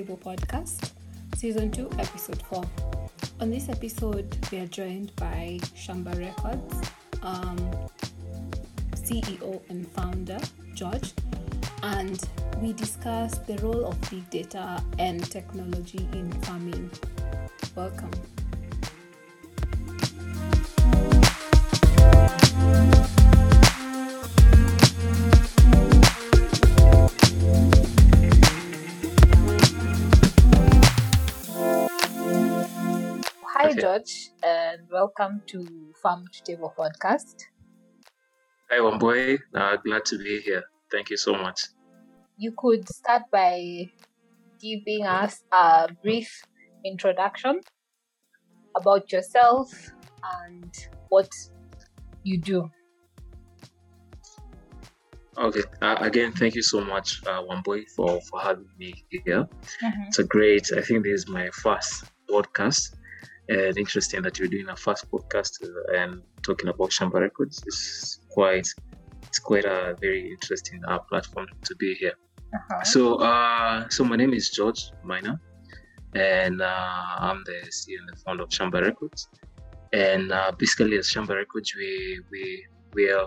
Table podcast, season 2, episode 4. On this episode, we are joined by Shamba Records um, CEO and founder, George, and we discuss the role of big data and technology in farming. Welcome. George, and welcome to Farm to Table podcast. Hi, Wamboi. Uh, glad to be here. Thank you so much. You could start by giving us a brief introduction about yourself and what you do. Okay. Uh, again, thank you so much, uh, Wamboi, for, for having me here. It's a great, I think this is my first podcast. And interesting that you're doing a first podcast uh, and talking about Shamba Records. It's quite, it's quite a very interesting uh, platform to be here. Uh-huh. So, uh, so my name is George Minor, and uh, I'm the CEO and the founder of Shamba Records. And uh, basically, as Shamba Records, we we we are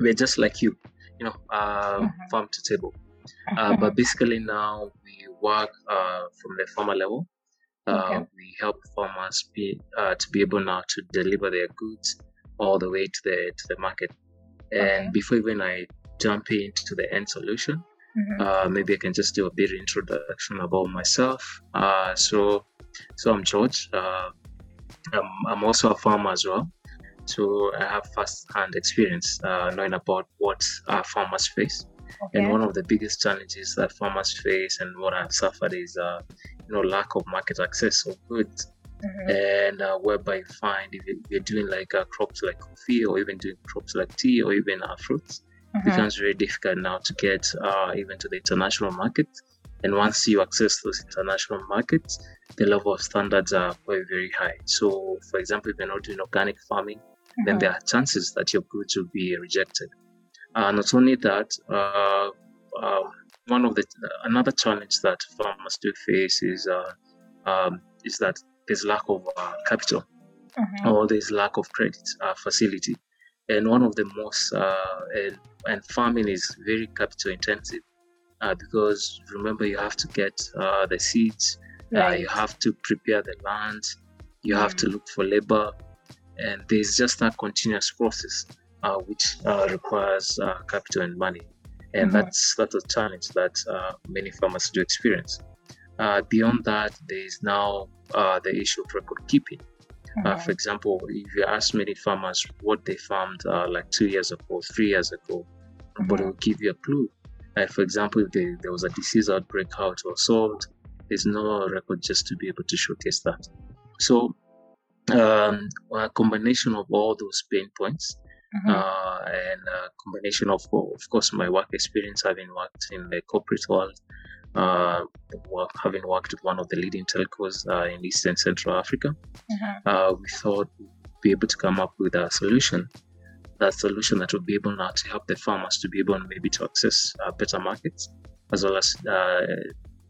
we're just like you, you know, uh, Mhm. farm to table. Uh, but basically, now we work uh, from the farmer level. Uh, Okay. We help farmers be uh, to be able now to deliver their goods all the way to the to the market. And Okay. before even I jump into the end solution, Mhm. uh, maybe I can just do a bit of introduction about myself. Uh, so, so I'm George. Uh, I'm, I'm also a farmer as well. So I have first-hand experience uh, knowing about what uh, farmers face. And one of the biggest challenges that farmers face and what I've suffered is, uh, you know, lack of market access of goods. Mhm. And uh, whereby you find if you- you're doing like uh, crops like coffee or even doing crops like tea or even uh, fruits, Mhm. becomes very difficult now to get uh, even to the international market. And once you access those international markets, the level of standards are very, very high. So, for example, if you're not doing organic farming, then Mhm. there are chances that your goods will be rejected. Uh, not only that, uh, um, one of the another challenge that farmers do face is uh, um, is that there's lack of uh, capital Mhm. or there's lack of credit uh, facility. And one of the most, uh, and, and farming is very capital intensive uh, because remember, you have to get uh, the seeds, uh, Right. you have to prepare the land, you have to look for labor, and there's just that continuous process uh, which uh, requires uh, capital and money. And Mhm. that's, that's a challenge that uh, many farmers do experience. Uh, beyond that, there is now uh, the issue of record keeping. Uh, Mhm. for example, if you ask many farmers what they farmed uh, like two years ago, three years ago, nobody Mhm. will give you a clue. Like, for example, if they, there was a disease outbreak, how it was solved, there's no record just to be able to showcase that. So, um, a combination of all those pain points Mhm. uh, and a combination of, of course, my work experience, having worked in the corporate world, uh, work, having worked with one of the leading telcos uh, in East and Central Africa, Mhm. uh, we thought we'd be able to come up with a solution. That solution that would be able now to help the farmers to be able maybe to access uh, better markets, as well as uh,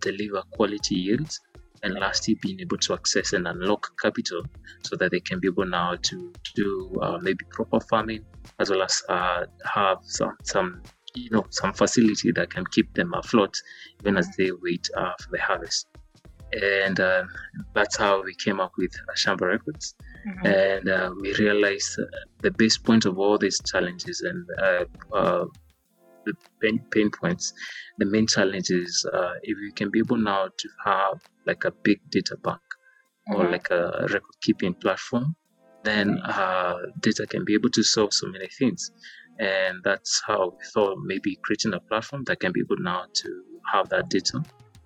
deliver quality yields, and lastly being able to access and unlock capital so that they can be able now to do uh, maybe proper farming, as well as uh, have some some you know some facility that can keep them afloat even as they wait uh, for the harvest. And uh, that's how we came up with Shamba Records Mhm. and uh, we realized the base point of all these challenges and uh, uh, the pain, pain points the main challenge is uh, if you can be able now to have like a big data bank or Mhm. like a record keeping platform then uh, data can be able to solve so many things and that's how we thought maybe creating a platform that can be able now to have that data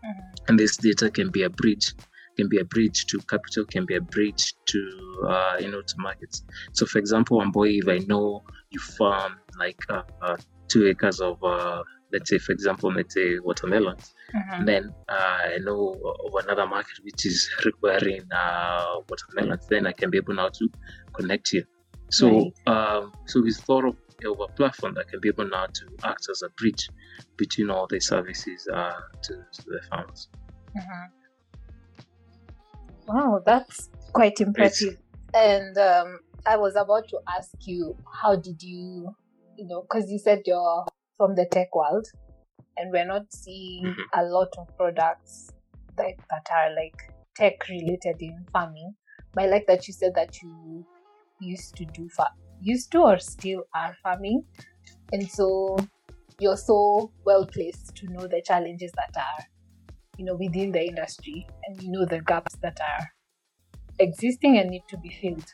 Mhm. and this data can be a bridge can be a bridge to capital can be a bridge to uh, you know to markets so for example Wamboi if i know you farm like uh, uh, two acres of uh, let's say for example let's say watermelon Mhm. then uh, i know of another market which is requiring uh, watermelons then i can be able now to connect you so Right. um, so we thought of of a platform that can be able now to act as a bridge between all the services uh, to, to the farmers. Mm-hmm. Wow, that's quite impressive. It's, and um, I was about to ask you, how did you, you know, because you said you're from the tech world, and we're not seeing mm-hmm. a lot of products that, that are like tech related in farming. But I like that you said that you used to do fa- used to or still are farming, and so you're so well placed to know the challenges that are you know within the industry and you know the gaps that are existing and need to be filled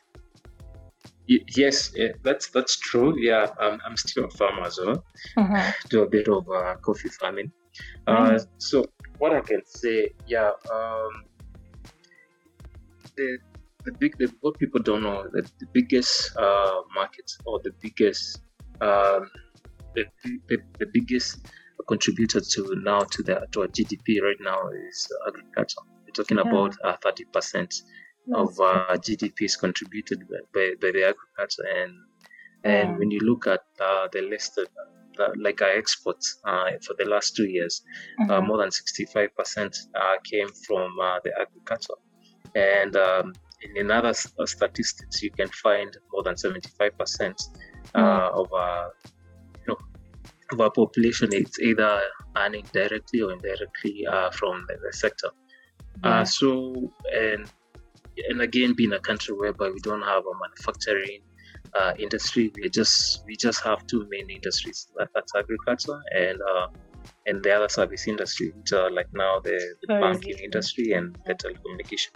yes yeah, that's that's true yeah I'm, I'm still a farmer as well mm-hmm. do a bit of uh, coffee farming uh, mm. so what i can say yeah um, the the big the, what people don't know that the biggest uh, market or the biggest um, the, the, the biggest contributor to now to the to our GDP right now is agriculture. We're talking yeah. about uh, thirty percent of uh, GDP is contributed by, by, by, the agriculture, and and yeah. when you look at uh, the list of uh, like our exports uh, for the last two years, mm-hmm. more than sixty five percent came from the agriculture, and um, in, in other statistics you can find more than seventy five percent mm. of of our population is either earning directly or indirectly uh, from the, the sector. Uh, yeah. Uh, so, and and again, being a country whereby we don't have a manufacturing uh, industry, we just we just have two main industries. That, that's agriculture and uh, and the other service industry, which are like now the, the banking industry and the telecommunication.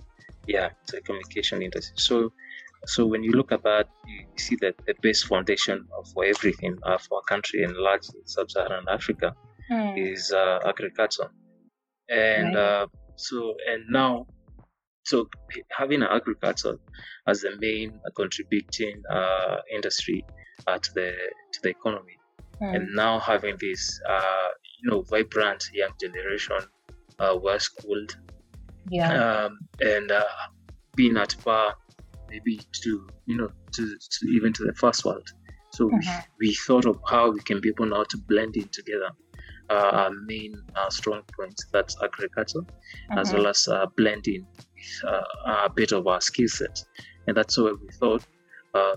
Yeah, telecommunication industry. So so when you look at that, you see that the base foundation for everything uh, for a country in large sub-Saharan Africa mm. is uh, agriculture, and right. uh, so and now, so having agriculture as the main contributing uh, industry uh, to the to the economy, mm. and now having this uh, you know vibrant young generation, well schooled, yeah, um, and being at par maybe to you know to, to even to the first world. So mm-hmm. we, we, thought of how we can be able now to blend in together uh, our main uh, strong points that's agriculture mm-hmm. as well as uh, blending uh, a bit of our skill set, and that's why we thought. Uh,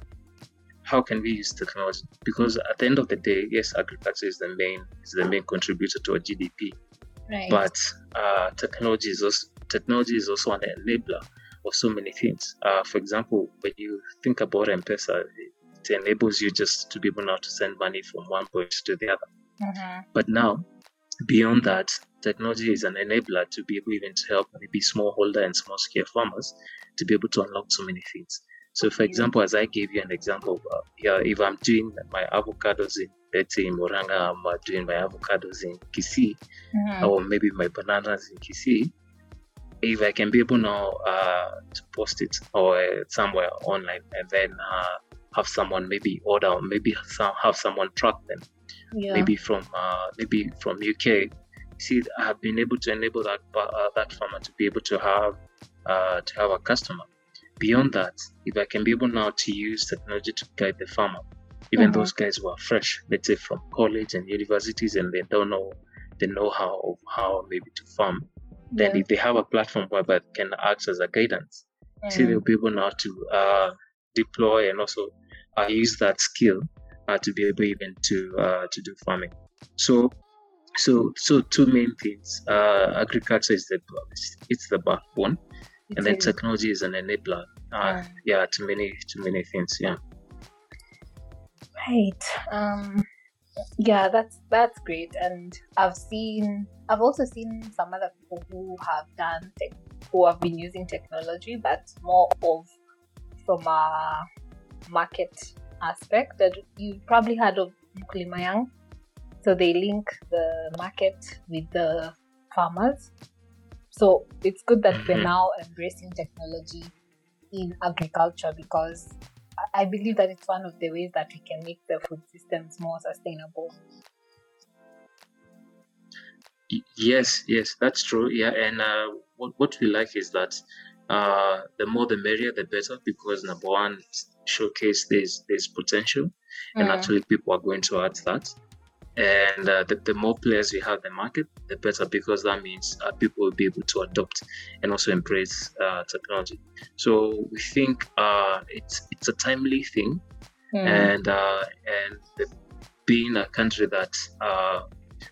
how can we use technology? Because at the end of the day, yes, agriculture is the main is the main contributor to our GDP, right. but uh, technology is also technology is also an enabler of so many things. Uh, for example, when you think about M-Pesa, it enables you just to be able now to send money from one point to the other. Mm-hmm. But now, beyond that, technology is an enabler to be able even to help maybe smallholder and small scale farmers to be able to unlock so many things. So, for example, as I gave you an example, uh, yeah, if I'm doing my avocados in, let's say, in Murang'a, I'm uh, doing my avocados in Kisii, mm-hmm. or maybe my bananas in Kisii, if I can be able now uh, to post it or uh, somewhere online and then uh, have someone maybe order or maybe some, have someone track them, yeah. maybe from uh, maybe from UK. See, I have been able to enable that uh, that farmer to be able to have uh, to have a customer. Beyond that, if I can be able now to use technology to guide the farmer, even mm-hmm. those guys who are fresh, let's say from college and universities, and they don't know the know-how of how maybe to farm then yeah. if they have a platform whereby it can act as a guidance, mm. see they'll be able now to uh, deploy and also uh, use that skill to be able even to uh, to do farming. So so so two main things. Uh, agriculture is the it's the backbone, it's and then technology is an enabler. Uh, yeah, to many to many things. Yeah. Right. Um yeah that's that's great and i've seen i've also seen some other people who have done tech, who have been using technology but more of from a market aspect that you probably heard of Mkulima So they link the market with the farmers. So it's good that we're mm-hmm. now embracing technology in agriculture because I believe that it's one of the ways that we can make the food systems more sustainable. Yes, yes, that's true. Yeah, and uh, what what we like is that uh, the more the merrier, the better, because number one, showcase there's there's potential, mm. and actually people are going to add that. And uh, the, the more players we have in the market, the better, because that means uh, people will be able to adopt and also embrace uh, technology. So we think uh, it's it's a timely thing, mm. and uh, and the, being a country that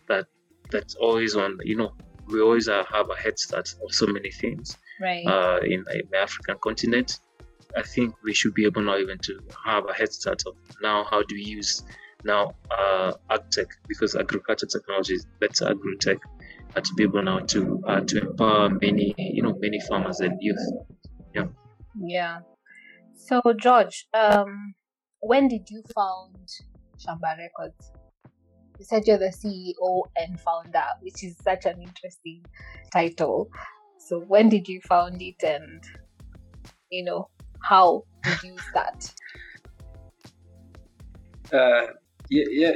that that's always on, you know, we always have a head start of so many things right. uh, in, in, the African continent. I think we should be able now even to have a head start of now how do we use now uh, agtech because agriculture technology is better agri-tech uh, to be able now to uh, to empower many you know many farmers and youth. Yeah. Yeah. So George, um, when did you found Shamba Records? You said you're the CEO and founder, which is such an interesting title. So when did you found it and you know how did you start? Uh, yeah, yeah.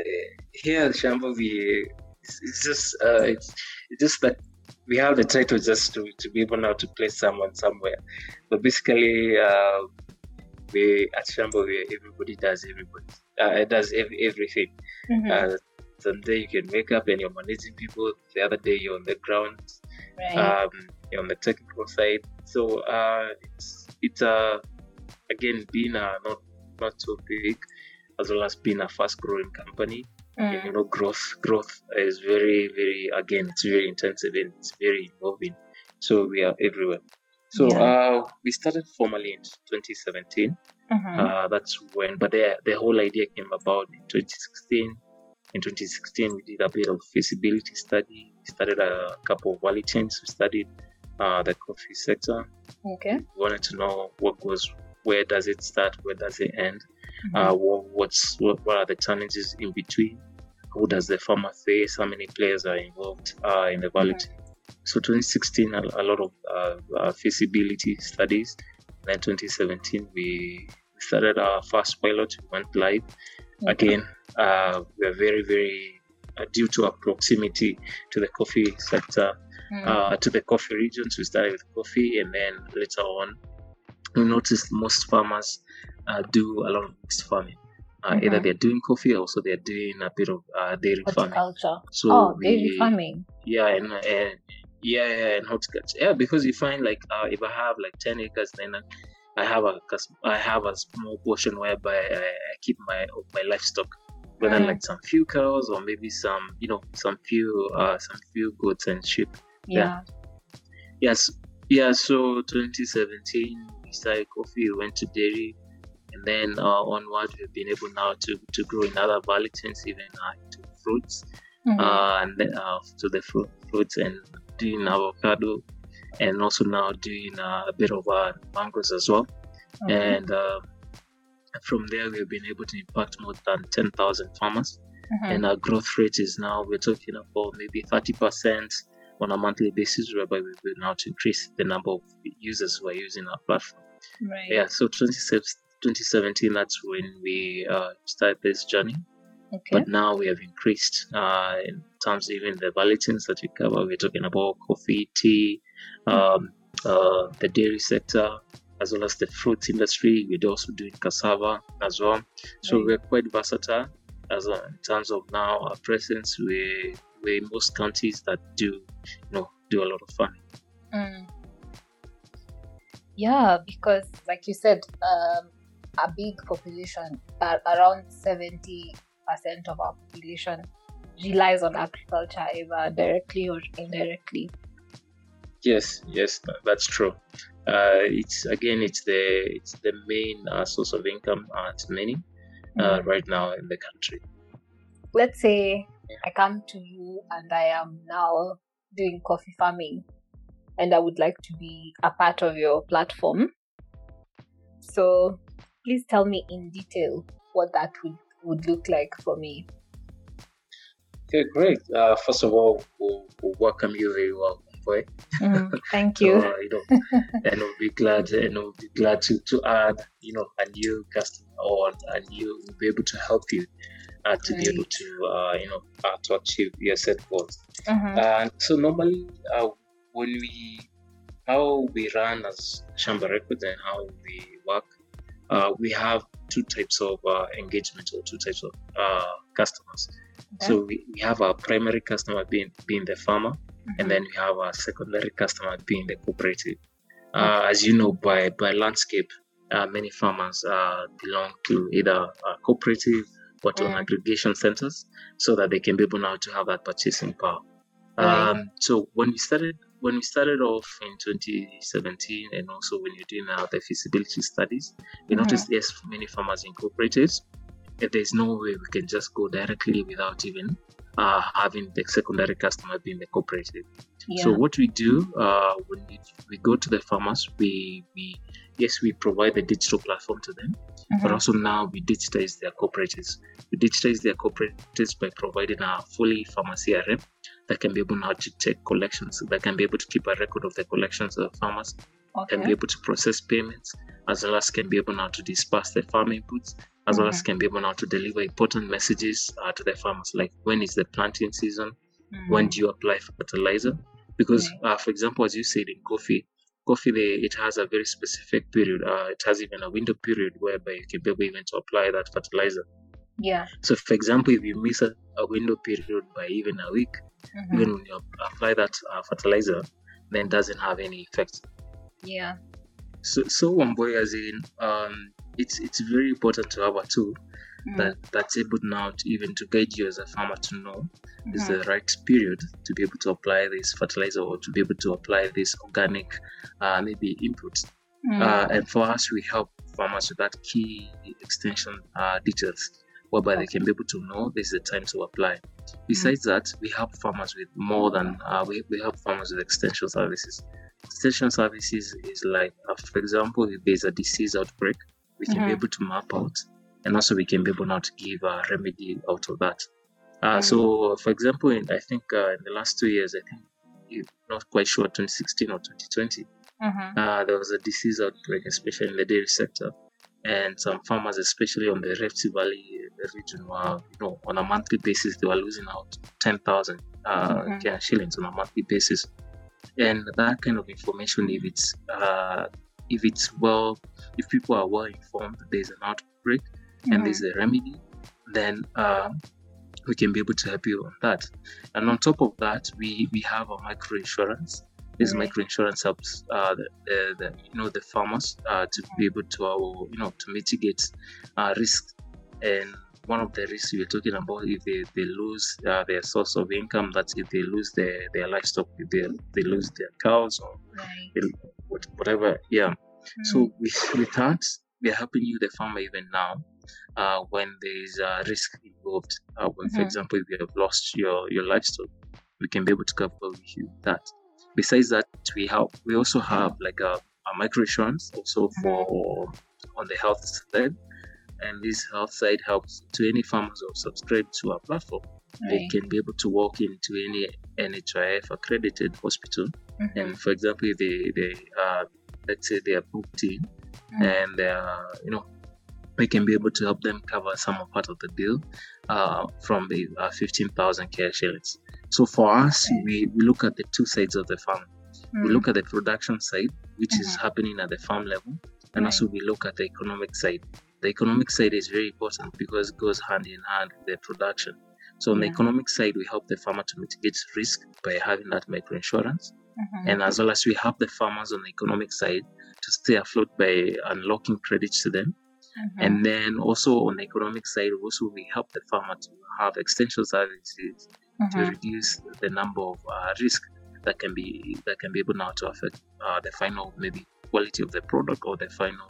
Here at Shamba, we it's, it's just uh, it's, it's just that we have the title just to, to be able now to place someone somewhere. But basically, uh, we at Shamba, we, everybody does everybody. Uh, does every, everything. Mm-hmm. Uh, someday you can wake up and you're managing people. The other day you're on the ground. Right. Um, on the technical side. So uh, it's it's uh, again being a not not so big as well as being a fast growing company. Mm. And, you know, growth growth is very very again it's very intensive and it's very involving. So we are everywhere. So yeah. uh, we started formally in 2017. Mm-hmm. Uh, that's when, but the the whole idea came about in 2016. In 2016, we did a bit of feasibility study. We started a couple of value chains. We studied uh, the coffee sector. Okay. We wanted to know what goes, where does it start, where does it end, mm-hmm. uh, what, what's what, what, are the challenges in between, who does the farmer face, how many players are involved uh, in the value mm-hmm. chain. So 2016, a, a lot of uh, uh, feasibility studies. Then 2017, we started our first pilot, we went live. Again, uh, we are very, very due to our proximity to the coffee sector mm. uh, to the coffee regions. We started with coffee, and then later on, we noticed most farmers uh, do a lot of mixed farming. Uh, mm-hmm. Either they're doing coffee, or also they're doing a bit of uh, dairy farming. So oh, we, dairy farming. Yeah, and, and yeah, yeah, and horticulture. Yeah, because you find like uh, if I have like ten acres, then I have a I have a small portion whereby I keep my my livestock whether mm. like some few cows or maybe some you know some few uh some few goats and sheep yeah. Yes. Yeah. So 2017, we started coffee. We went to dairy, and then uh, onward, we've been able now to to grow in other chains, even uh, into fruits, mm-hmm. uh, and then uh, to the fruit, fruits and doing avocado, and also now doing uh, a bit of uh, mangoes as well. Mm-hmm. And uh, from there, we've been able to impact more than 10,000 farmers. Mm-hmm. And our growth rate is now, we're talking about maybe 30% on a monthly basis, whereby we will now to increase the number of users who are using our platform. Right. Yeah, so 2017, that's when we uh, started this journey. Okay. But now we have increased uh, in terms of even the bulletins that we cover. We're talking about coffee, tea, um, uh, the dairy sector, as well as the fruit industry. We're also doing cassava as well. So right. we're quite versatile as uh, in terms of now our presence. We way most counties that do you know do a lot of farming. Mm. Yeah, because like you said, um, a big population, uh, around seventy percent of our population relies on agriculture, either directly or indirectly. Yes, yes, that's true. Uh, it's again, it's the it's the main uh, source of income uh, to many uh, mm. right now in the country. Let's say I come to you and I am now doing coffee farming and I would like to be a part of your platform. So please tell me in detail what that would, would look like for me. Okay, great. Uh, first of all, we'll, we'll welcome you very well, boy. Mm, thank you. uh, you know, and we'll be glad, and we'll be glad to, to add, you know, a new customer or and you will be able to help you uh, to right. be able to uh, you know uh, to achieve your set goals. Uh-huh. so normally uh, when we how we run as Shamba Records and how we work, uh, we have two types of uh, engagement or two types of uh, customers. Okay. So we, we have our primary customer being being the farmer, mm-hmm. and then we have our secondary customer being the cooperative. Uh, as you know, by by landscape, uh, many farmers uh, belong to either a cooperative or to mm. aggregation centers, so that they can be able now to have that purchasing power. Um, so when we started when we started off in 2017, and also when you're doing uh, the feasibility studies, we mm-hmm. noticed yes, many farmers incorporated. If there's no way we can just go directly without even uh, having the secondary customer being the cooperative. Yeah. So what we do uh, when we, we go to the farmers, we we yes we provide the digital platform to them, mm-hmm. but also now we digitize their cooperatives. We digitize their cooperatives by providing a fully farmer CRM that can be able now to take collections, that can be able to keep a record of the collections of farmers, okay. can be able to process payments, as well as can be able now to disperse the farm inputs, as mm-hmm. well as mm-hmm. can be able now to deliver important messages uh, to the farmers, like when is the planting season, mm-hmm. when do you apply fertilizer? Because, uh, for example, as you said in coffee, coffee they, it has a very specific period. Uh, it has even a window period whereby you can be able even to apply that fertilizer. Yeah. So, for example, if you miss a, a window period by even a week, mm-hmm. even when you apply that uh, fertilizer, then doesn't have any effect. Yeah. So, so Wamboi, as in, um, it's it's very important to have a tool mm. that that's able now to even to guide you as a farmer to know mm-hmm. is the right period to be able to apply this fertilizer or to be able to apply this organic uh, maybe inputs. Mm. Uh, and for us, we help farmers with that key extension uh, details whereby they can be able to know this is the time to apply. Besides that, we help farmers with more than uh, we, we help farmers with extension services. Extension services is like, uh, for example, if there's a disease outbreak, we can mm-hmm. be able to map out, and also we can be able now to give a remedy out of that. Uh, mm-hmm. So, for example, in, I think uh, in the last two years, I think not quite sure 2016 or 2020, mm-hmm. uh, there was a disease outbreak, especially in the dairy sector, and some farmers, especially on the Rift Valley region, were you know on a monthly basis they were losing out 10,000 uh, mm-hmm. shillings on a monthly basis, and that kind of information, if it's uh, if it's well, if people are well informed, there's an outbreak mm-hmm. and there's a remedy, then uh, we can be able to help you on that. And on top of that, we we have a micro insurance. This mm-hmm. micro insurance helps uh, the, the, the, you know the farmers uh, to be able to uh, you know to mitigate uh, risk and one of the risks we're talking about if they, they lose uh, their source of income that's if they lose their, their livestock if they, they lose their cows or right. Whatever yeah mm. so with, with that we're helping you the farmer even now uh, when there's a risk involved uh, when mm-hmm. for example if you have lost your, your livestock we can be able to cover with you that besides that we help we also have like a, a micro insurance also mm-hmm. for on the health side and this health side helps to any farmers who subscribe to our platform. Right. They can be able to walk into any NHIF accredited hospital, mm-hmm. and for example, if they they uh, let's say they are booked in, mm-hmm. and they are you know we can be able to help them cover some part of the bill uh, from the uh, 15,000 care shillings. So for us, we, we look at the two sides of the farm. Mm-hmm. We look at the production side, which mm-hmm. is happening at the farm level, and right. also we look at the economic side the economic side is very important because it goes hand in hand with the production. So on yeah. the economic side, we help the farmer to mitigate risk by having that micro insurance. Mm-hmm. And as well as we help the farmers on the economic side to stay afloat by unlocking credits to them. Mm-hmm. And then also on the economic side, also we help the farmer to have extension services mm-hmm. to reduce the number of uh, risk that can be that can be able now to affect uh, the final maybe quality of the product or the final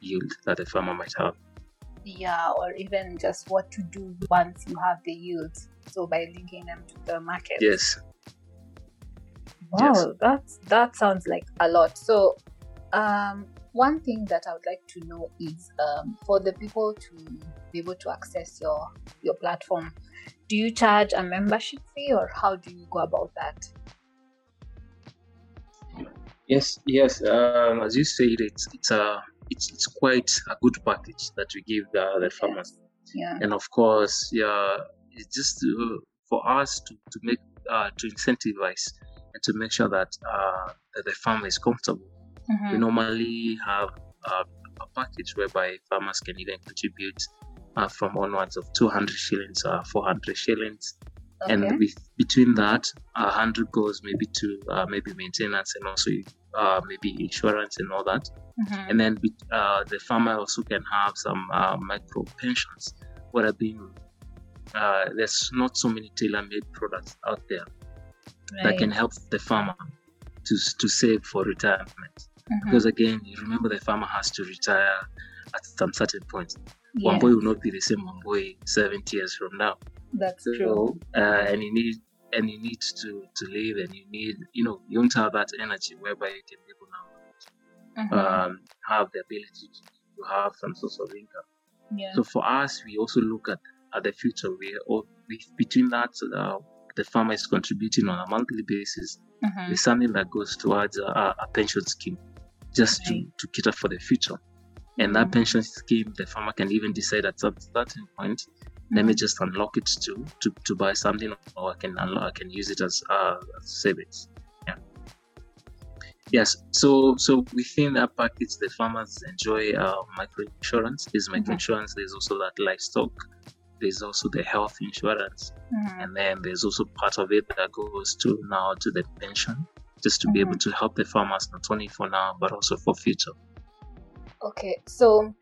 yield that the farmer might have. Yeah, or even just what to do once you have the yields. So by linking them to the market. Yes. Wow, yes. that's that sounds like a lot. So um one thing that I would like to know is um, for the people to be able to access your your platform, do you charge a membership fee or how do you go about that? Yes, yes. Um, as you said, it's it's a it's, it's quite a good package that we give the, the farmers. Yeah. And of course, yeah, it's just uh, for us to, to make uh, to incentivize and to make sure that, uh, that the farmer is comfortable, Mhm. we normally have uh, a package whereby farmers can even contribute uh, from onwards of 200 shillings or 400 shillings. Okay. And with, between that, 100 goes maybe to uh, maybe maintenance and also uh, maybe insurance and all that. Mhm. And then uh, the farmer also can have some uh, micro pensions. What have been uh, there's not so many tailor-made products out there that can help the farmer to to save for retirement. Mhm. Because again, you remember the farmer has to retire at some certain point. Wamboi will not be the same Wamboi 70 years from now. that's true. Uh, and he need and you need to to live, and you need you know you don't have that energy whereby you can be able now Mhm. um, have the ability to, to have some source of income. yeah. So for us, we also look at, at the future. We all between that, uh, the farmer is contributing on a monthly basis. Mhm. It's something that goes towards a, a pension scheme, just Right. to, to cater for the future. And that Mhm. pension scheme, the farmer can even decide at some certain point, let me Mhm. just unlock it to, to, to buy something, or I can unlock, I can use it as uh, as savings. Yeah. Yes. So so within that package, the farmers enjoy uh, micro insurance. There's micro Mhm. insurance. There's also that livestock. There's also the health insurance, Mhm. and then there's also part of it that goes to now to the pension, just to be able to help the farmers not only for now but also for future. Okay, so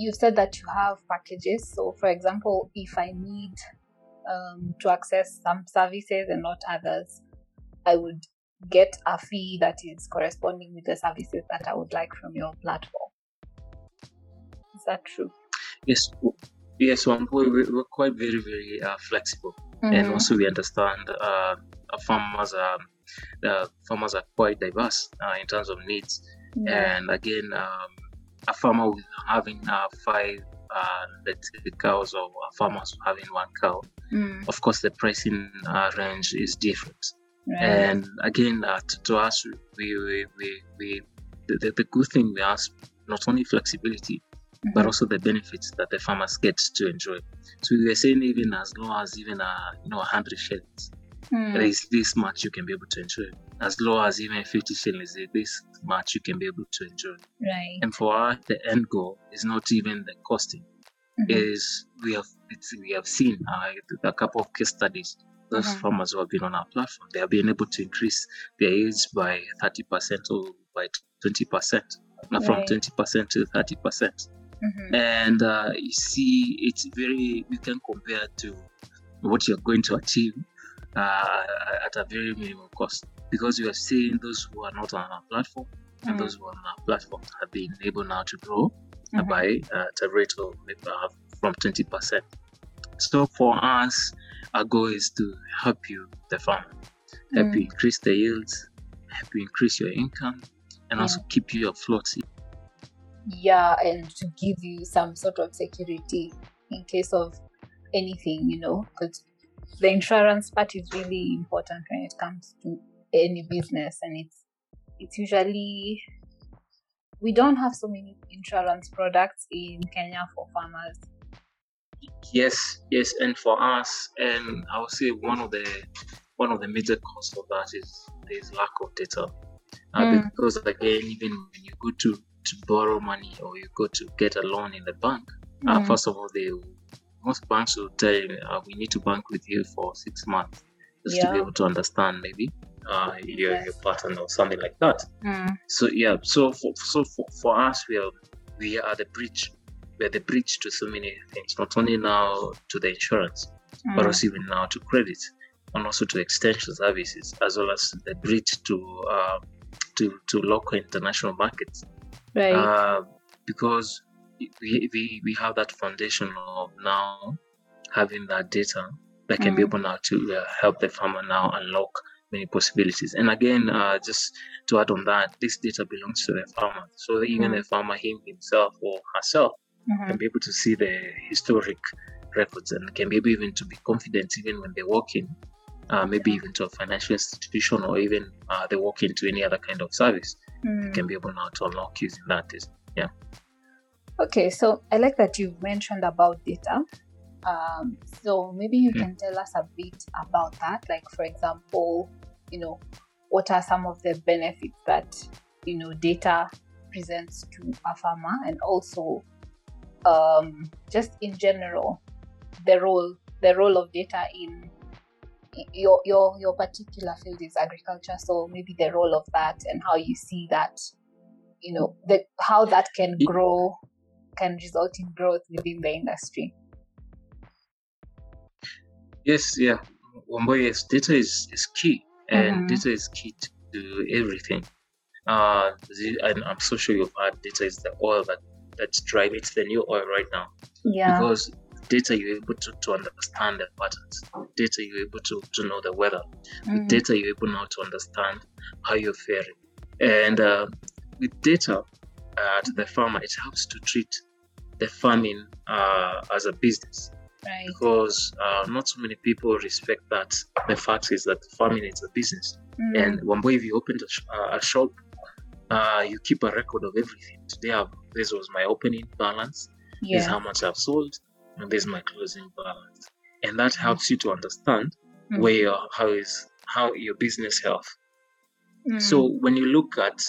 you said that you have packages. So, for example, if I need um, to access some services and not others, I would get a fee that is corresponding with the services that I would like from your platform. Is that true? Yes. Yes, one we- we- we're quite very, very uh, flexible. and Mhm. also we understand uh, uh, farmers are uh, farmers are quite diverse uh, in terms of needs Yeah. and again um, a farmer with having uh, five uh, let's say cows or a farmer having one cow Mm, of course the pricing uh, range is different right. and again uh, to, to us we we, we, we the, the, good thing we ask not only flexibility but Mhm. also the benefits that the farmers get to enjoy so we were saying even as low as even a you know 100 shillings Mm, there is this much you can be able to enjoy. As low as even 50 shillings, there is this much you can be able to enjoy. right. And for us, the end goal is not even the costing. Mhm. Is we have it's, we have seen uh, a couple of case studies. Those Mhm. farmers who have been on our platform, they have been able to increase their yields by 30% or by 20%, not from 20% to 30%. Mhm. And uh, you see, it's very, you can compare to what you're going to achieve uh, at a very minimal cost because you are seeing those who are not on our platform and those who are on our platform have been able now to grow uh, Mhm. by uh, a rate of maybe, uh, from 20%. So for us, our goal is to help you, the farmer, help Mm. you increase the yields, help you increase your income, and also keep you afloat. yeah and to give you some sort of security in case of anything you know because the insurance part is really important when it comes to any business and it's it's usually we don't have so many insurance products in kenya for farmers Yes, yes, and for us, and I would say one of the one of the major causes of that is is lack of data, uh, Mm. because again, even when you go to to borrow money or you go to get a loan in the bank, uh, Mm. first of all, they most banks will tell you uh, we need to bank with you for six months just to be able to understand maybe uh, your your pattern or something like that. Mm. So yeah, so for so for, for us, we are we are the bridge. We are the bridge to so many things. Not only now to the insurance, but Mm. also even now to credit, and also to extension services, as well as the bridge to uh, to to local international markets. right Uh, because we, we we have that foundation of now having that data that can be Mm. able now to uh, help the farmer now unlock many possibilities. And again, uh, just to add on that, this data belongs to the farmer. So even Mm. the farmer him himself or herself Mhm. can be able to see the historic records and can be able even to be confident even when they walk in, uh, maybe even to a financial institution or even uh, they walk into any other kind of service, Mm. can be able now to unlock using that. Is yeah. Okay, so I like that you mentioned about data. Um, so maybe you Mm. can tell us a bit about that. Like, for example, you know, what are some of the benefits that you know data presents to a farmer? And also um, just in general the role the role of data in your your your particular field is agriculture. So maybe the role of that and how you see that you know the how that can grow can result in growth within the industry. Yes yeah. Wamboi, yes data is is key and mm-hmm. data is key to everything. Uh and i'm so sure you've heard data is the oil that that's driving it's the new oil right now. Yeah. Because data you're able to, to understand the patterns. Data you're able to, to know the weather. Mm. with data you're able now to understand how you're faring. And uh, with data uh, to the farmer it helps to treat the farming uh, as a business right. because uh, not so many people respect that the fact is that farming is a business mm. and one way if you open a, sh- uh, a shop uh, you keep a record of everything today I've, this was my opening balance yeah. this is how much i've sold and this is my closing balance. And that helps you to understand mm. where your, how is how your business health. Mm. So when you look at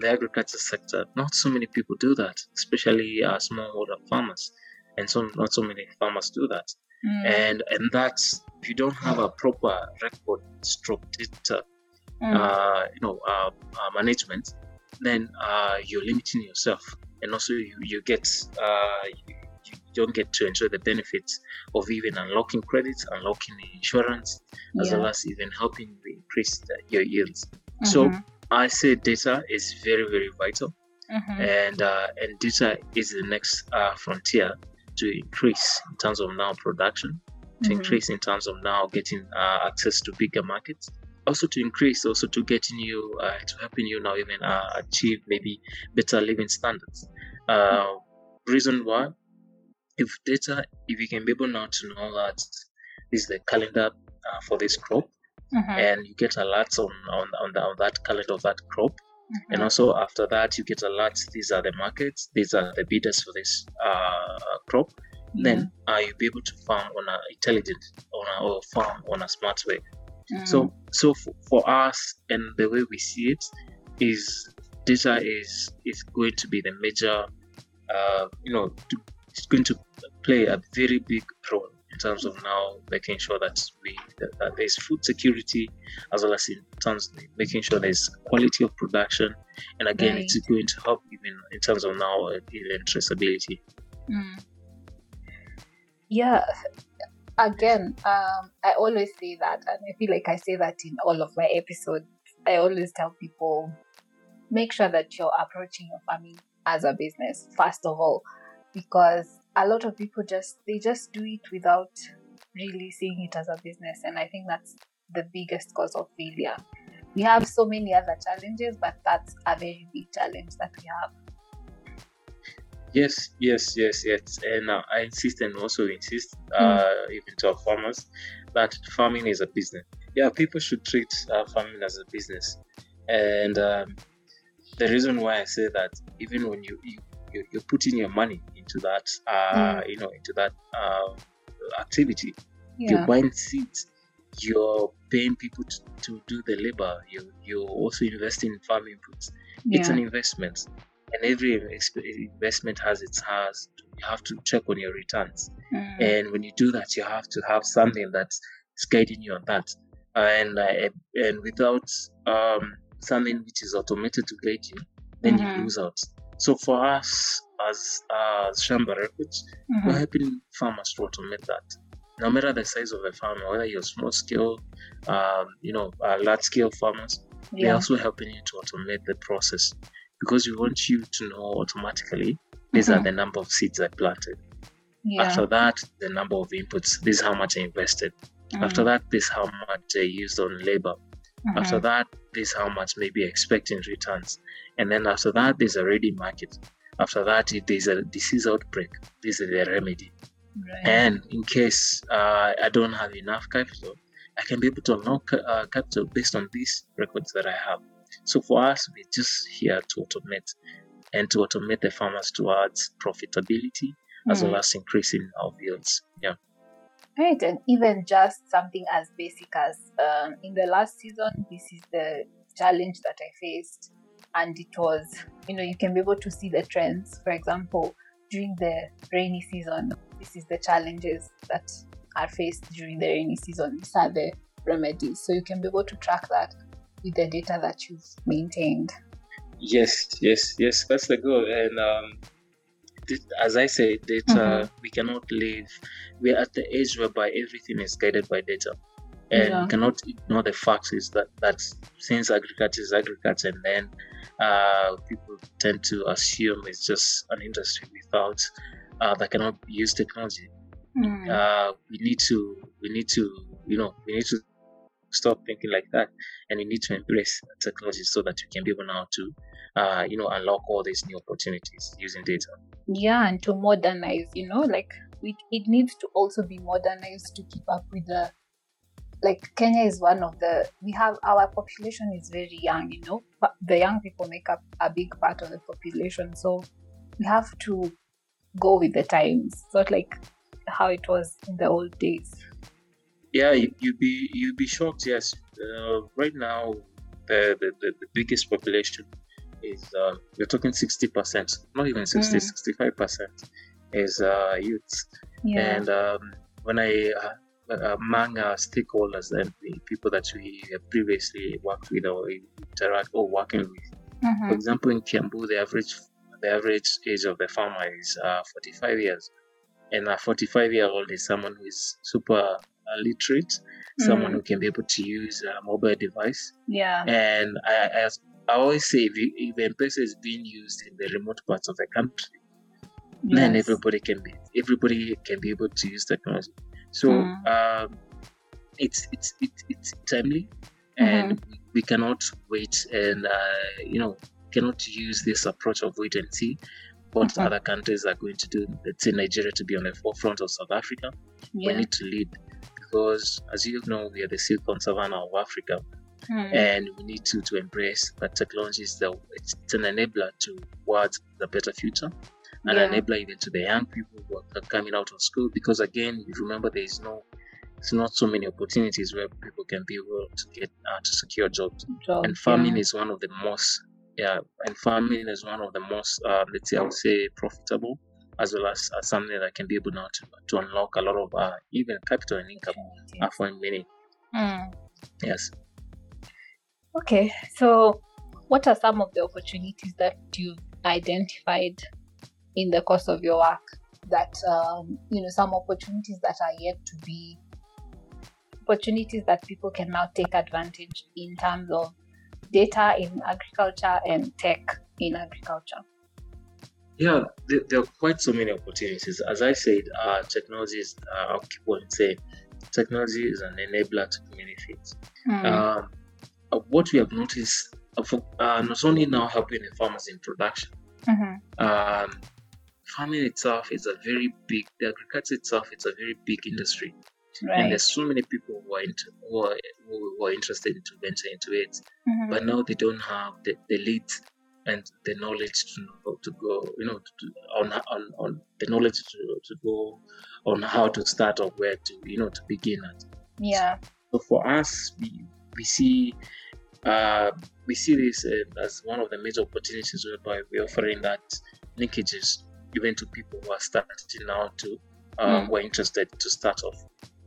the agriculture sector, not so many people do that, especially uh, smallholder farmers, and so not so many farmers do that. Mm. And and that's if you don't have a proper record stroke data, mm. uh, you know, uh, uh, management, then uh, you're limiting yourself, and also you, you get uh, you, you don't get to enjoy the benefits of even unlocking credits, unlocking insurance, as yeah. well as even helping increase the, your yields. Mm-hmm. So I say data is very, very vital. Mm-hmm. And uh, and data is the next uh, frontier to increase in terms of now production, to mm-hmm. increase in terms of now getting uh, access to bigger markets, also to increase, also to getting you, uh, to helping you now even uh, achieve maybe better living standards. Uh, reason why if data, if you can be able now to know that this is the calendar uh, for this crop, mm-hmm. and you get alerts on on on, the, on, that calendar of that crop, mm-hmm. and also after that you get alerts. These are the markets. These are the bidders for this uh, crop. Mm-hmm. Then uh, you'll be able to farm on a intelligent on a, or farm on a smart way. Mm. So so for, for us and the way we see it is data is is going to be the major uh, you know to it's going to play a very big role in terms of now making sure that we that, there's food security as well as in terms of making sure there's quality of production and again right. it's going to help even in terms of now uh, even traceability mm. yeah again um, i always say that and i feel like i say that in all of my episodes i always tell people make sure that you're approaching your farming as a business first of all because a lot of people just they just do it without really seeing it as a business. And i think that's the biggest cause of failure. We have so many other challenges but that's a very big challenge that we have. Yes yes yes yes. And uh, i insist and also insist uh, mm. even to our farmers that farming is a business. Yeah people should treat uh, farming as a business. And um, the reason why i say that even when you, you you're, putting your money into that, uh, mm. you know, into that uh, activity. Yeah. You're buying seeds. You're paying people to, to do the labor. You you're also investing in farm inputs. Yeah. It's an investment, and every investment has its has. You have to check on your returns, mm. and when you do that, you have to have something that's guiding you on that. And uh, and without um, something which is automated to guide you, then mm-hmm. you lose out. So for us as Shamba Records, mm-hmm. we're helping farmers to automate that. No matter the size of a farm, whether you're small scale, um, you know, uh, large scale farmers, yeah. we're also helping you to automate the process because we want you to know automatically these mm-hmm. are the number of seeds I planted. Yeah. After that, the number of inputs. This is how much I invested. Mm-hmm. After that, this is how much I used on labor. Mm-hmm. After that, this is how much maybe expecting returns. And then after that, there's a ready market. After that, if there's a disease outbreak, this is the remedy. Right. And in case uh, I don't have enough capital, I can be able to unlock uh, capital based on these records that I have. So for us, we're just here to automate and to automate the farmers towards profitability mm. as well as increasing our yields. Yeah. Right, and even just something as basic as um, in the last season, this is the challenge that I faced, and it was, you know, you can be able to see the trends. For example, during the rainy season, this is the challenges that are faced during the rainy season. These are the remedies. So you can be able to track that with the data that you've maintained. Yes, yes, yes. That's the goal. And um, as I say, data mm-hmm. we cannot live. We're at the age whereby everything is guided by data, and yeah. cannot ignore the fact is that that since agriculture is agriculture, and then uh, people tend to assume it's just an industry without uh, that cannot use technology. Mm. Uh, we need to we need to you know we need to stop thinking like that and we need to embrace technology so that you can be able now to uh, you know unlock all these new opportunities using data yeah and to modernize you know like it, it needs to also be modernized to keep up with the like Kenya is one of the we have our population is very young, you know, but the young people make up a big part of the population. So we have to go with the times, not like how it was in the old days. Yeah, you, would be you'd be shocked. Yes, uh, right now the, the, the, biggest population is uh, we're talking sixty percent, not even 60, mm. 65 percent is uh, youths. Yeah. And um, when I uh, among our stakeholders and the people that we have previously worked with or interact or working with. Mm-hmm. For example, in Kiambu, the average the average age of the farmer is uh, 45 years, and a 45 year old is someone who is super uh, literate, mm-hmm. someone who can be able to use a mobile device. Yeah. And I, I, I always say, if, if M-Pesa is being used in the remote parts of the country, yes. then everybody can be everybody can be able to use technology. So mm. um, it's, it's it's it's timely, and mm-hmm. we cannot wait and uh, you know cannot use this approach of wait and see what mm-hmm. other countries are going to do. Let's say Nigeria to be on the forefront of South Africa. Yeah. We need to lead because, as you know, we are the silicon savannah of Africa. Mm. And we need to, to embrace that technology is the it's, it's an enabler towards the better future and yeah. enabler even to the young people who are coming out of school because again you remember there is no it's not so many opportunities where people can be able to get uh, to secure jobs Job, and farming yeah. is one of the most yeah and farming is one of the most uh, let's say i would say profitable as well as uh, something that can be able now to, to unlock a lot of uh, even capital and income for many mm. yes okay so what are some of the opportunities that you've identified in the course of your work that um, you know some opportunities that are yet to be opportunities that people can now take advantage in terms of data in agriculture and tech in agriculture yeah there, there are quite so many opportunities as i said uh, technology is uh, i'll keep on saying technology is an enabler to many things mm. um, uh, what we have noticed uh, for, uh, not only now helping the farmers in production mm-hmm. um, farming itself is a very big, the agriculture itself, it's a very big industry. Right. And there's so many people who are, into, who are, who are interested to venture into it, mm-hmm. but now they don't have the, the lead and the knowledge to know, to go, you know, to, on, on on the knowledge to, to go on how to start or where to, you know, to begin at. Yeah. So for us, we we see uh, we see this uh, as one of the major opportunities whereby we're offering that linkages given to people who are starting now to uh, mm. who are interested to start off.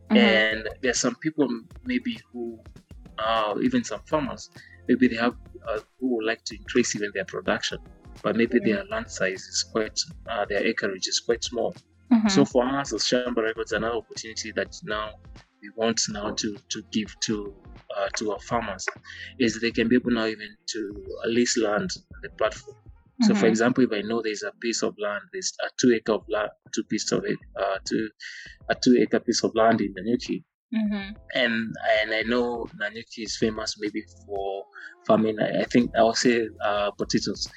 Mm-hmm. And there's some people maybe who uh, even some farmers maybe they have uh, who would like to increase even their production, but maybe mm-hmm. their land size is quite uh, their acreage is quite small. Mm-hmm. So for us as Shamba Records, another opportunity that now we want now to to give to uh, to our farmers is they can be able now even to lease land on the platform. So, mm-hmm. for example, if I know there's a piece of land, there's a two acre of land, two piece of it, uh, two, a two acre piece of land in Nanyuki, mm-hmm. and and I know Nanyuki is famous maybe for farming. I, I think I'll say uh, potatoes.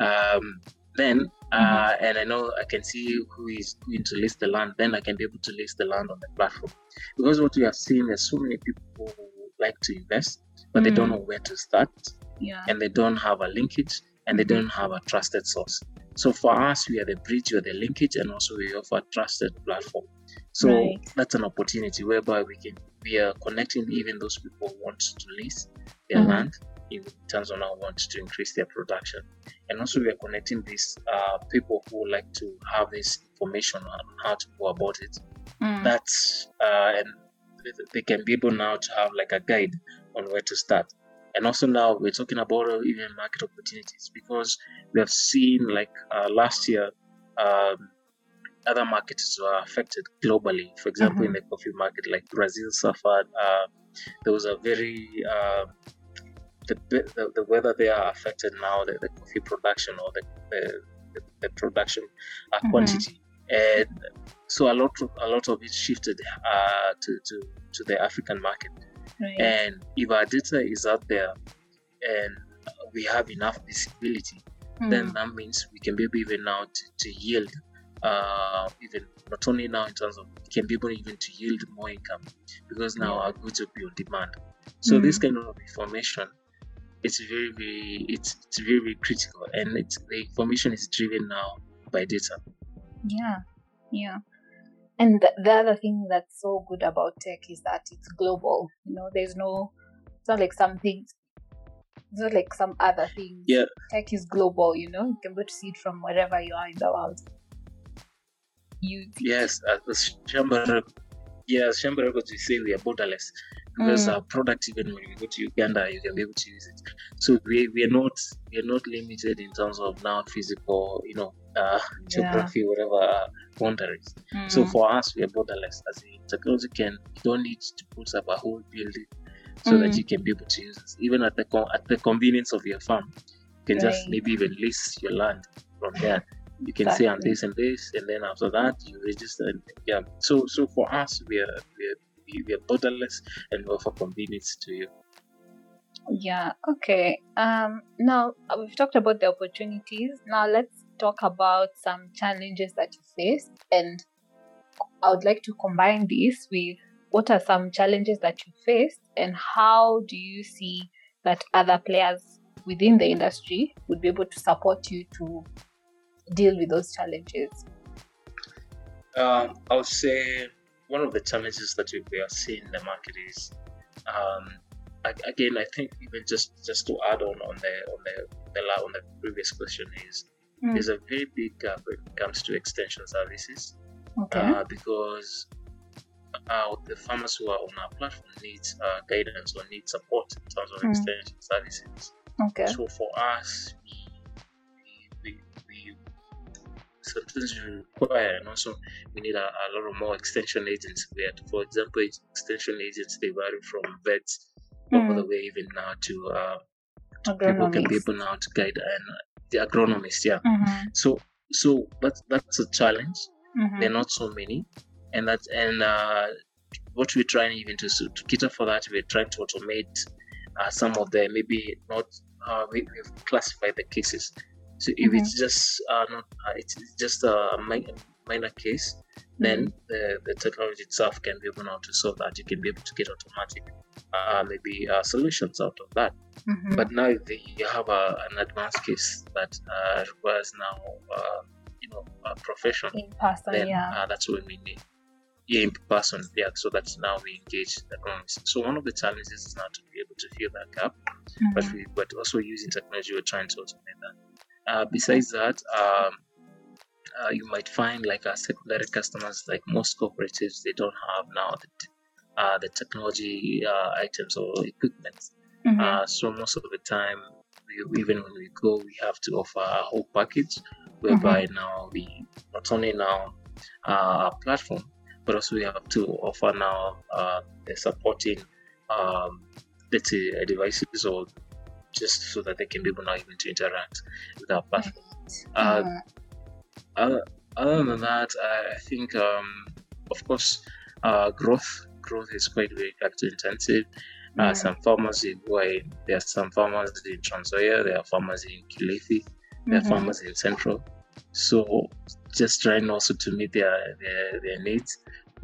Um, then uh, mm-hmm. and I know I can see who is going to list the land. Then I can be able to list the land on the platform because what we have seen is so many people who like to invest, but they don't mm. know where to start, yeah. and they don't have a linkage and they don't have a trusted source. So for us, we are the bridge, we are the linkage, and also we offer a trusted platform So Right. that's an opportunity whereby we can we are connecting even those people who want to lease their Mhm. land in terms of now want to increase their production, and also we are connecting these uh, people who like to have this information on how to go about it. Mm. That's uh, and they can be able now to have like a guide on where to start. And also now we're talking about even market opportunities because we have seen like uh, last year um, other markets were affected globally. For example, in the coffee market, like Brazil suffered. Uh, there was a very uh, the, the the weather there affected now the, the coffee production or the the, the, production uh, Mhm. quantity, and so a lot of a lot of it shifted uh, to, to to the African market. Right. And if our data is out there and we have enough visibility, then Mm. that means we can be able even now to, to yield uh, even not only now in terms of we can be able even to yield more income because now Yeah. our goods will be on demand. So this Mm. kind of information it's very very it's, it's very, very critical and it's the information is driven now by data. Yeah, yeah. And the, the other thing that's so good about tech is that it's global. You know, there's no, it's not like some things, it's not like some other thing. Yeah. Tech is global, you know, you can go to see it from wherever you are in the world. You, Yes, as Shamba yeah, as Shamba Records we say we are borderless because Mm. our product even when you go to Uganda you can be able to use it. So we, we are not we are not limited in terms of now physical, you know, uh, geography, whatever uh, boundaries. So Mm. for us we are borderless as in technology can you don't need to put up a whole building so that Mm. you can be able to use it. Even at the con- at the convenience of your farm. You can just maybe even lease your land from there you can say I'm this and this, and then after that you register. And, yeah. So so for us, we are we are, we are borderless and we offer convenience to you. Yeah, okay. Um, now uh, we've talked about the opportunities. Now let's talk about some challenges that you faced. And I would like to combine this with what are some challenges that you faced and how do you see that other players within the industry would be able to support you to deal with those challenges? Um, I would say one of the challenges that we are seeing in the market is, um, again, I think even just just to add on on the on the, the on the previous question is Mm. there's a very big gap when it comes to extension services. Okay. uh, because uh, the farmers who are on our platform need uh, guidance or need support in terms of Mm. extension services. okay. So for us, we, we, we, we sometimes we require, and also we need a, a lot of more extension agents. Where, for example, extension agents they vary from vets all Mm. the way even now to uh, people can be able now to guide and the agronomist. Yeah. Mhm, So so that's that's a challenge mhm. there are not so many and that and uh, what we're trying even to, to cater for that we're trying to automate uh, some of the maybe not uh, we, we've classified the cases so if Mhm. it's just uh, not uh, it's just a mi- minor case then the, the technology itself can be able now to solve that you can be able to get automatic uh, maybe uh, solutions out of that Mhm. but now the, you have a, an advanced case that uh, requires now uh, you know a profession in person, then yeah. uh, that's when we need yeah, in person. Yeah, so that's now we engage the agronomists. So one of the challenges is now to be able to fill that gap, but Mhm. we but also using technology, we're trying to automate that. Uh, besides that, um, uh, you might find like our secondary customers, like most cooperatives, they don't have now the uh, the technology uh, items or equipment. Mhm. Uh, so most of the time, we, even when we go, we have to offer a whole package, whereby now we not only now uh, our platform, but also we have to offer now uh, the supporting um, let's say uh, devices or just so that they can be able now even to interact with our platform. Uh, Mhm. Other, other than that, I, think, um, of course, uh, growth growth is quite very capital intensive. Uh. Some farmers in Wai, there are some farmers in Trans Nzoia, there are farmers in Kilifi, there Mhm. are farmers in Central. So just trying also to meet their their, their needs.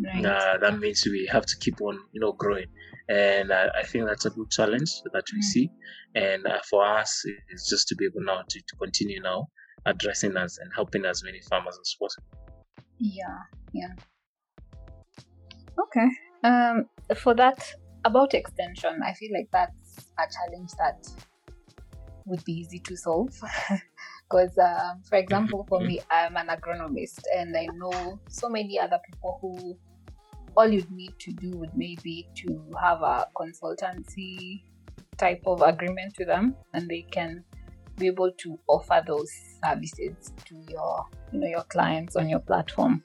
Right. Uh, that means we have to keep on, you know, growing, and I, I think that's a good challenge that we Mm. see. And uh, for us, it's just to be able now to, to continue now addressing us and helping as many farmers as possible. Yeah, yeah. Okay. Um, for that about extension, I feel like that's a challenge that would be easy to solve. Because, um, for example, for me, I'm an agronomist, and I know so many other people who all you'd need to do would maybe to have a consultancy type of agreement with them, and they can be able to offer those services to your you know your clients on your platform.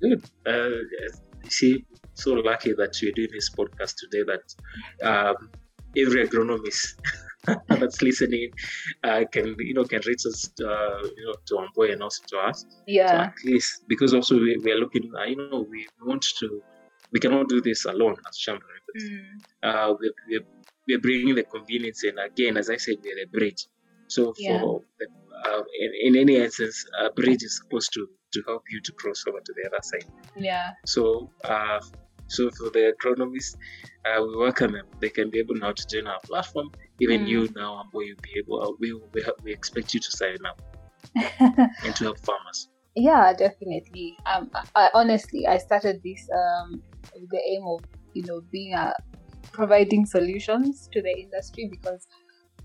Good. Uh, see, so lucky that you're doing this podcast today. That um, every agronomist that's listening uh, can you know can reach us uh, you know to Wamboi and also to us. Yeah. So at least because also we, we are looking. Uh, you know we want to. We cannot do this alone as Records. Mm. Uh, we, we, we're bringing the convenience, and again, as I said, we're the bridge. So for Yeah. the, uh, in, in any instance, a bridge is supposed to to help you to cross over to the other side. Yeah. So, uh, so for the agronomists, uh, we welcome them. They can be able now to join our platform. Even Mm. you now, Ambo, you'll be able. Uh, we, we we expect you to sign up and to help farmers. yeah, definitely. Um, I, I honestly, I started this um with the aim of you know being a providing solutions to the industry because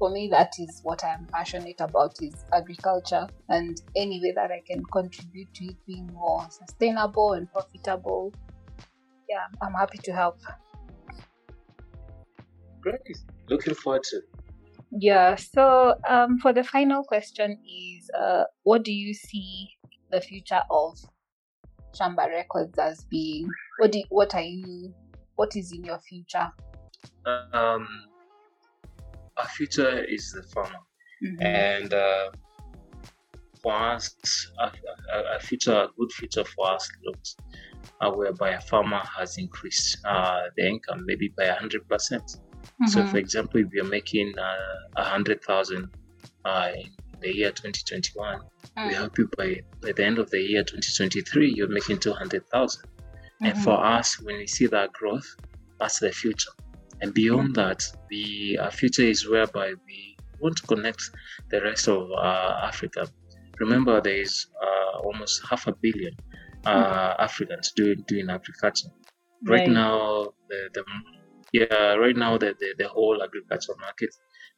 for me that is what I'm passionate about is agriculture and any way that I can contribute to it being more sustainable and profitable. Yeah, I'm happy to help. Great. Looking forward to. it. Yeah. So, um, for the final question is, uh, what do you see the future of Shamba Records as being? What do what are you? What is in your future? Um, our future is the farmer. Mhm. and uh, for us, a, future, a good future for us looks uh, whereby a farmer has increased uh, the income maybe by hundred percent. So, Mhm. for example, if you're making uh, a hundred thousand uh, in the year 2021, we hope help you by by the end of the year 2023, you're making 200,000. And Mhm. for us, when we see that growth, that's the future. And beyond that, the our future is whereby we want to connect the rest of uh, Africa. Remember, there is uh, almost half a billion uh, Africans doing doing agriculture. Right, now, the, the yeah, right now the, the, the whole agricultural market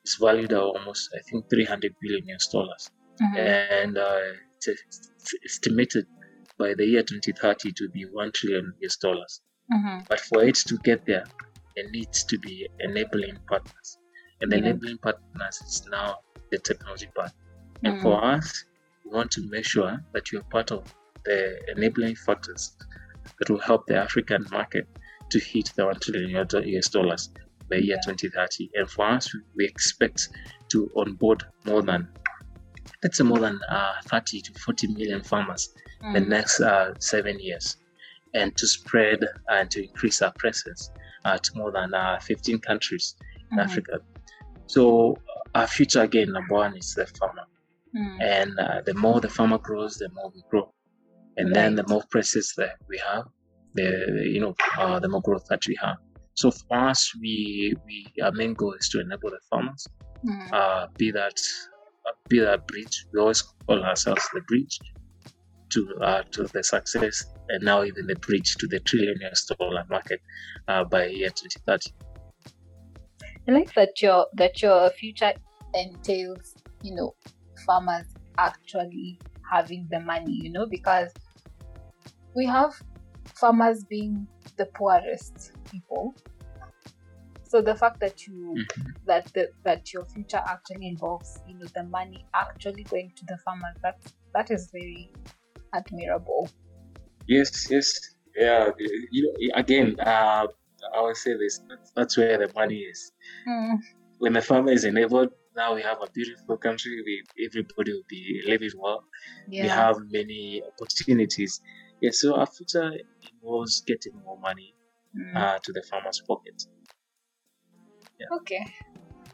is valued at almost I think 300 billion US dollars Mhm. and uh, it's it's estimated by the year 2030 to be 1 trillion US dollars. Mhm. But for it to get there, it needs to be enabling partners. And the enabling partners is now the technology part. And for us, we want to make sure that you're part of the enabling factors that will help the African market to hit the 1 trillion US dollars by year 2030. And for us, we expect to onboard more than let's say more than uh, 30 to 40 million farmers in the Mm. next uh, seven years and to spread and to increase our presence uh, to more than uh, 15 countries in Mhm. Africa. So our future again, number one is the farmer. Mm. And uh, the more the farmer grows, the more we grow. And then the more presence that we have, the you know uh, the more growth that we have. So for us, we we our main goal is to enable the farmers Mm. uh, be that uh, be that bridge. We always call ourselves the bridge to uh, to the success, and now even the bridge to the trillion US dollar market uh, by year 2030. I like that your that your future entails, you know, farmers actually having the money, you know, because we have farmers being the poorest people. So the fact that you Mhm. that the, that your future actually involves, you know, the money actually going to the farmers, that that is very admirable. Yes, yes, yeah. You know, again, uh, I would say this. That's, where the money is. Mm. When the farmer is enabled, now we have a beautiful country. We everybody will be living well. We have many opportunities. Yeah, so our future involves getting more money Mm. uh, to the farmer's pocket. Okay.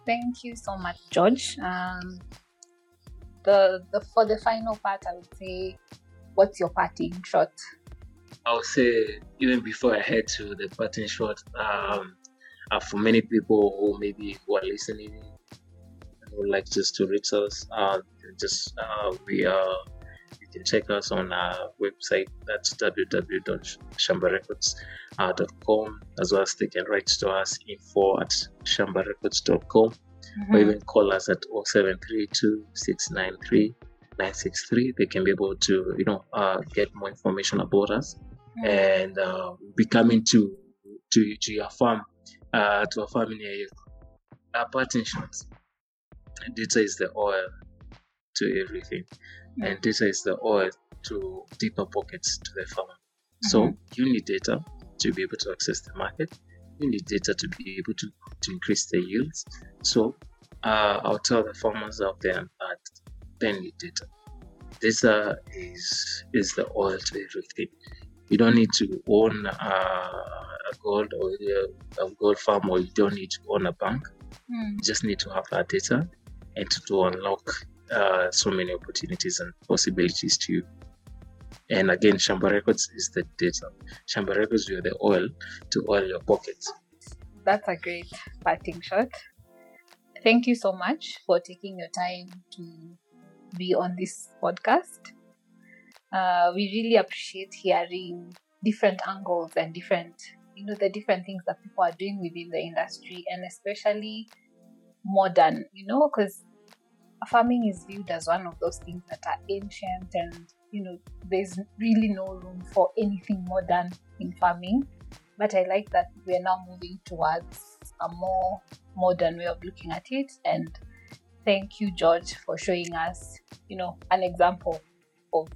Thank you so much, George. Um, the the for the final part, I would say, what's your parting shot? I would say even before I head to the parting shot, um, uh, for many people who maybe who are listening and would like just to reach us, uh, just uh, we are you can check us on our website. That's www.shambarecords.com, as well as they can write to us info at shambarecords.com mm-hmm. or even call us at 0732 693 963. They can be able to, you know, uh, get more information about us. And uh, be coming to to to your farm, uh, to a farm near you. Our parting. Data is the oil to everything, mm-hmm. and data is the oil to deeper pockets to the farmer. So mm-hmm. you need data to be able to access the market. You need data to be able to, to increase the yields. So uh, I'll tell the farmers out there that they need data. Data is is the oil to everything. You don't need to own uh, a gold or a gold farm, or you don't need to own a bank. Mm. You just need to have that data and to, to unlock uh, so many opportunities and possibilities to you. And again, Shamba Records is the data. Shamba Records, you're the oil to oil your pockets. That's a great parting shot. Thank you so much for taking your time to be on this podcast. Uh, we really appreciate hearing different angles and different, you know, the different things that people are doing within the industry and especially modern, you know, because farming is viewed as one of those things that are ancient and, you know, there's really no room for anything modern in farming. But I like that we're now moving towards a more modern way of looking at it. And thank you, George, for showing us, you know, an example of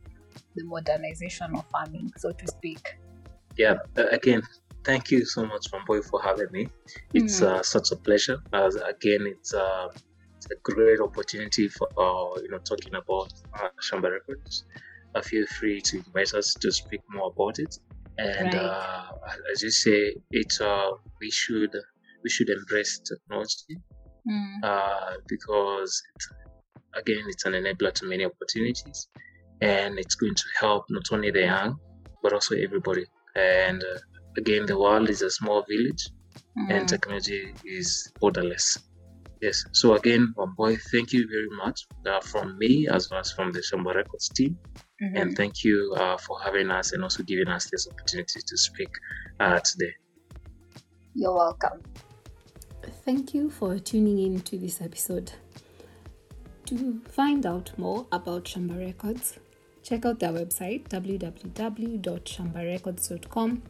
the modernization of farming, so to speak. Yeah, uh, again, thank you so much, boy, for having me. It's mm. uh, such a pleasure. As again, it's, uh, it's a great opportunity for uh, you know talking about uh, Shamba Records. Uh, feel free to invite us to speak more about it. And right. uh, as you say, it's uh, we should we should embrace technology mm. uh, because again it's an enabler to many opportunities and it's going to help not only the young but also everybody and uh, again the world is a small village mm. and technology is borderless yes so again Wamboi thank you very much uh, from me as well as from the Shamba Records team mm-hmm. and thank you uh, for having us and also giving us this opportunity to speak uh, today you're welcome Thank you for tuning in to this episode. To find out more about Shamba Records, check out their website www.shambarecords.com.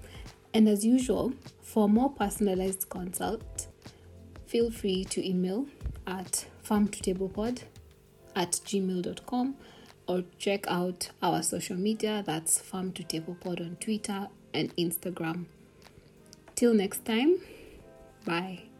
And as usual, for more personalized consult, feel free to email at farmtotablepod at gmail.com or check out our social media that's farm to table pod on Twitter and Instagram. Till next time, bye.